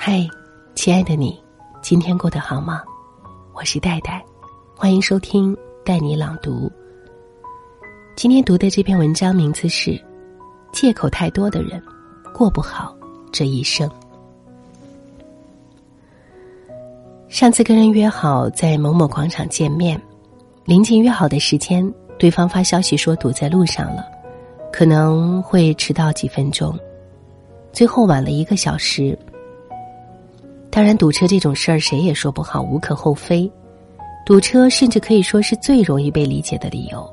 嗨，亲爱的你，今天过得好吗？我是戴戴，欢迎收听带你朗读。今天读的这篇文章名字是《借口太多的人过不好这一生》。上次跟人约好在某某广场见面，临近约好的时间，对方发消息说堵在路上了，可能会迟到几分钟，最后晚了一个小时。当然，堵车这种事儿谁也说不好，无可厚非。堵车甚至可以说是最容易被理解的理由。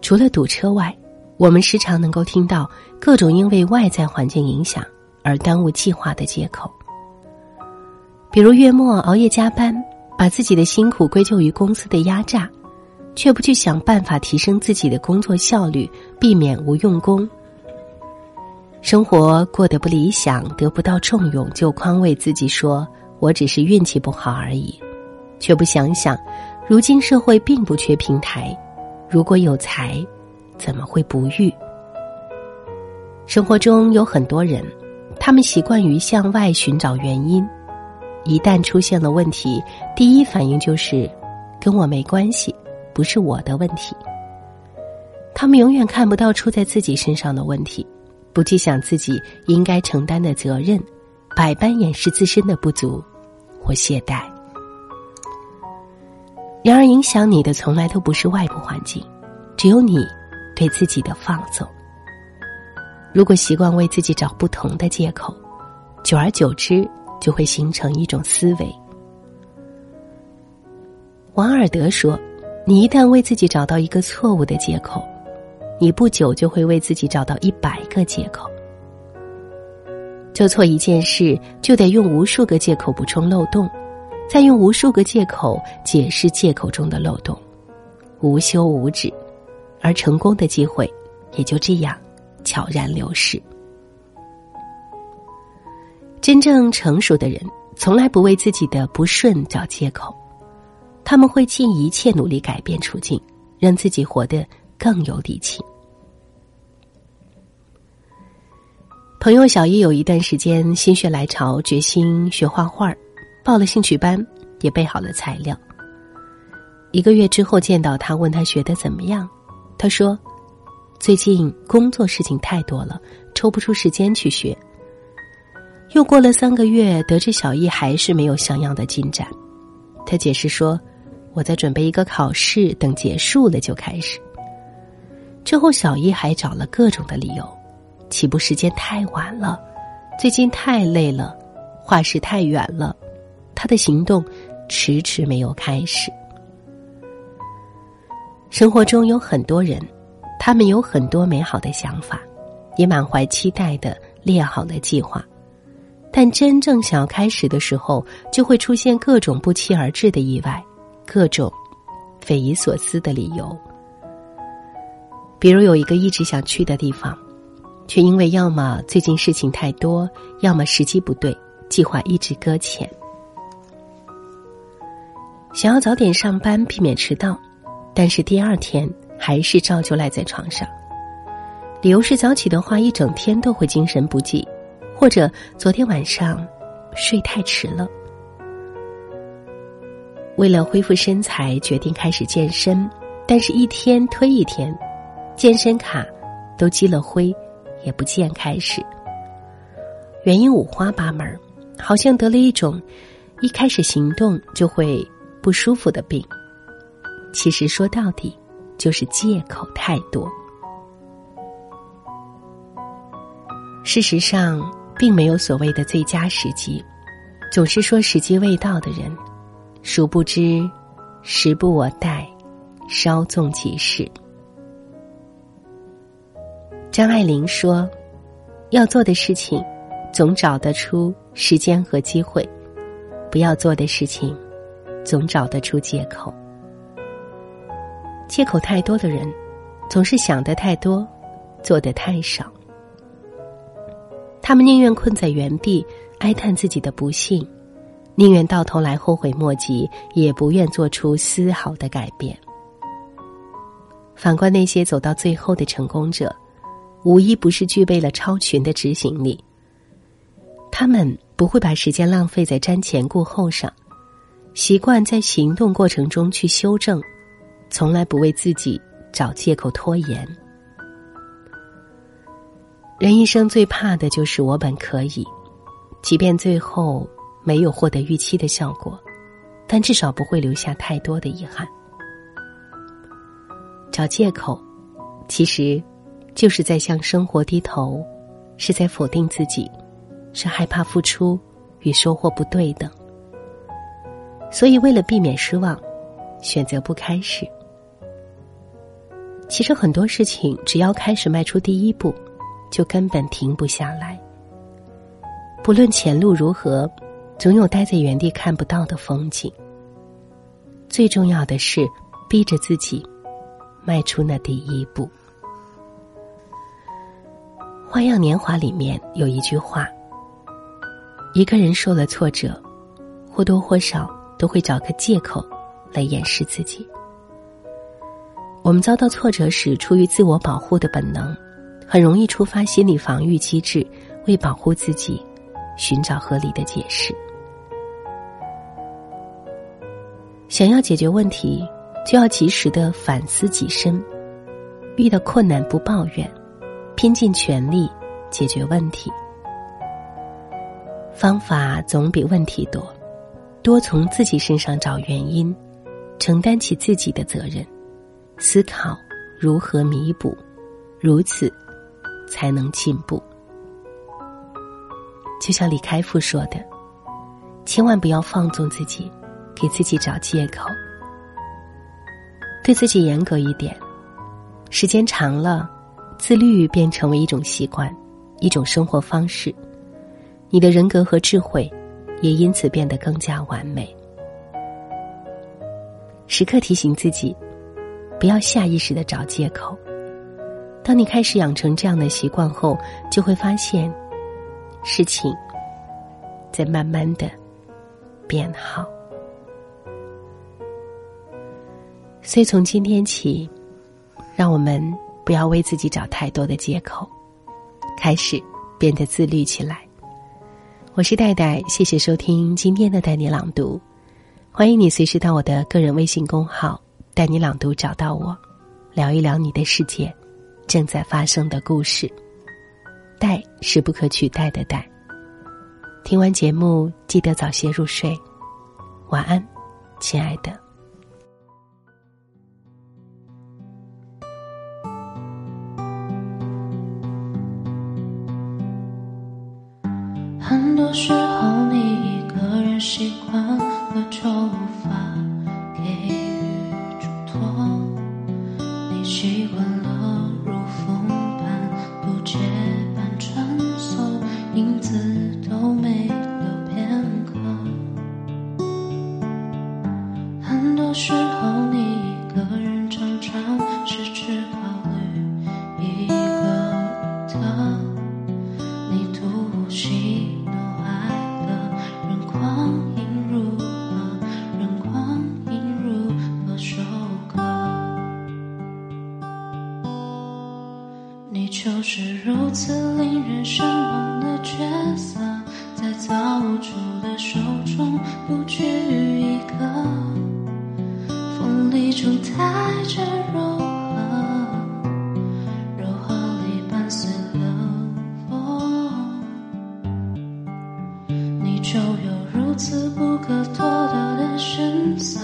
除了堵车外，我们时常能够听到各种因为外在环境影响而耽误计划的借口，比如月末熬夜加班，把自己的辛苦归咎于公司的压榨，却不去想办法提升自己的工作效率，避免无用功。生活过得不理想，得不到重用，就宽慰自己说：“我只是运气不好而已。”却不想想，如今社会并不缺平台，如果有才，怎么会不遇？生活中有很多人，他们习惯于向外寻找原因，一旦出现了问题，第一反应就是跟我没关系，不是我的问题。他们永远看不到出在自己身上的问题。不去想自己应该承担的责任，百般掩饰自身的不足或懈怠。然而，影响你的从来都不是外部环境，只有你对自己的放纵。如果习惯为自己找不同的借口，久而久之就会形成一种思维。王尔德说：“你一旦为自己找到一个错误的借口。”你不久就会为自己找到一百个借口。做错一件事，就得用无数个借口补充漏洞，再用无数个借口解释借口中的漏洞，无休无止，而成功的机会也就这样悄然流逝。真正成熟的人，从来不为自己的不顺找借口，他们会尽一切努力改变处境，让自己活得更有底气。朋友小易有一段时间心血来潮，决心学画画，报了兴趣班，也备好了材料。一个月之后见到他，问他学的怎么样，他说：“最近工作事情太多了，抽不出时间去学。”又过了三个月，得知小易还是没有像样的进展，他解释说：“我在准备一个考试，等结束了就开始。”之后，小易还找了各种的理由。起步时间太晚了，最近太累了，画室太远了，他的行动迟迟没有开始。生活中有很多人，他们有很多美好的想法，也满怀期待的列好了计划，但真正想要开始的时候，就会出现各种不期而至的意外，各种匪夷所思的理由。比如有一个一直想去的地方。却因为要么最近事情太多，要么时机不对，计划一直搁浅。想要早点上班，避免迟到，但是第二天还是照旧赖在床上。理由是早起的话，一整天都会精神不济，或者昨天晚上睡太迟了。为了恢复身材，决定开始健身，但是一天推一天，健身卡都积了灰。也不见开始，原因五花八门，好像得了一种一开始行动就会不舒服的病。其实说到底，就是借口太多。事实上，并没有所谓的最佳时机，总是说时机未到的人，殊不知时不我待，稍纵即逝。张爱玲说：“要做的事情，总找得出时间和机会；不要做的事情，总找得出借口。借口太多的人，总是想的太多，做的太少。他们宁愿困在原地哀叹自己的不幸，宁愿到头来后悔莫及，也不愿做出丝毫的改变。反观那些走到最后的成功者。”无一不是具备了超群的执行力。他们不会把时间浪费在瞻前顾后上，习惯在行动过程中去修正，从来不为自己找借口拖延。人一生最怕的就是我本可以，即便最后没有获得预期的效果，但至少不会留下太多的遗憾。找借口，其实就是在向生活低头，是在否定自己，是害怕付出与收获不对等。所以，为了避免失望，选择不开始。其实很多事情，只要开始迈出第一步，就根本停不下来。不论前路如何，总有待在原地看不到的风景。最重要的是，逼着自己。迈出那第一步。《花样年华》里面有一句话：“一个人受了挫折，或多或少都会找个借口来掩饰自己。我们遭到挫折时，出于自我保护的本能，很容易触发心理防御机制，为保护自己，寻找合理的解释。想要解决问题。”就要及时的反思己身，遇到困难不抱怨，拼尽全力解决问题。方法总比问题多，多从自己身上找原因，承担起自己的责任，思考如何弥补，如此才能进步。就像李开复说的：“千万不要放纵自己，给自己找借口。”对自己严格一点，时间长了，自律便成为一种习惯，一种生活方式。你的人格和智慧也因此变得更加完美。时刻提醒自己，不要下意识的找借口。当你开始养成这样的习惯后，就会发现，事情在慢慢的变好。所以，从今天起，让我们不要为自己找太多的借口，开始变得自律起来。我是戴戴，谢谢收听今天的带你朗读。欢迎你随时到我的个人微信公号“带你朗读”找到我，聊一聊你的世界正在发生的故事。戴是不可取代的戴。听完节目，记得早些入睡，晚安，亲爱的。如此令人失望的角色，在造物主的手中不拘一格，锋利中带着柔和，柔和里伴随冷风。你就有如此不可多得的神色，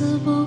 有如此不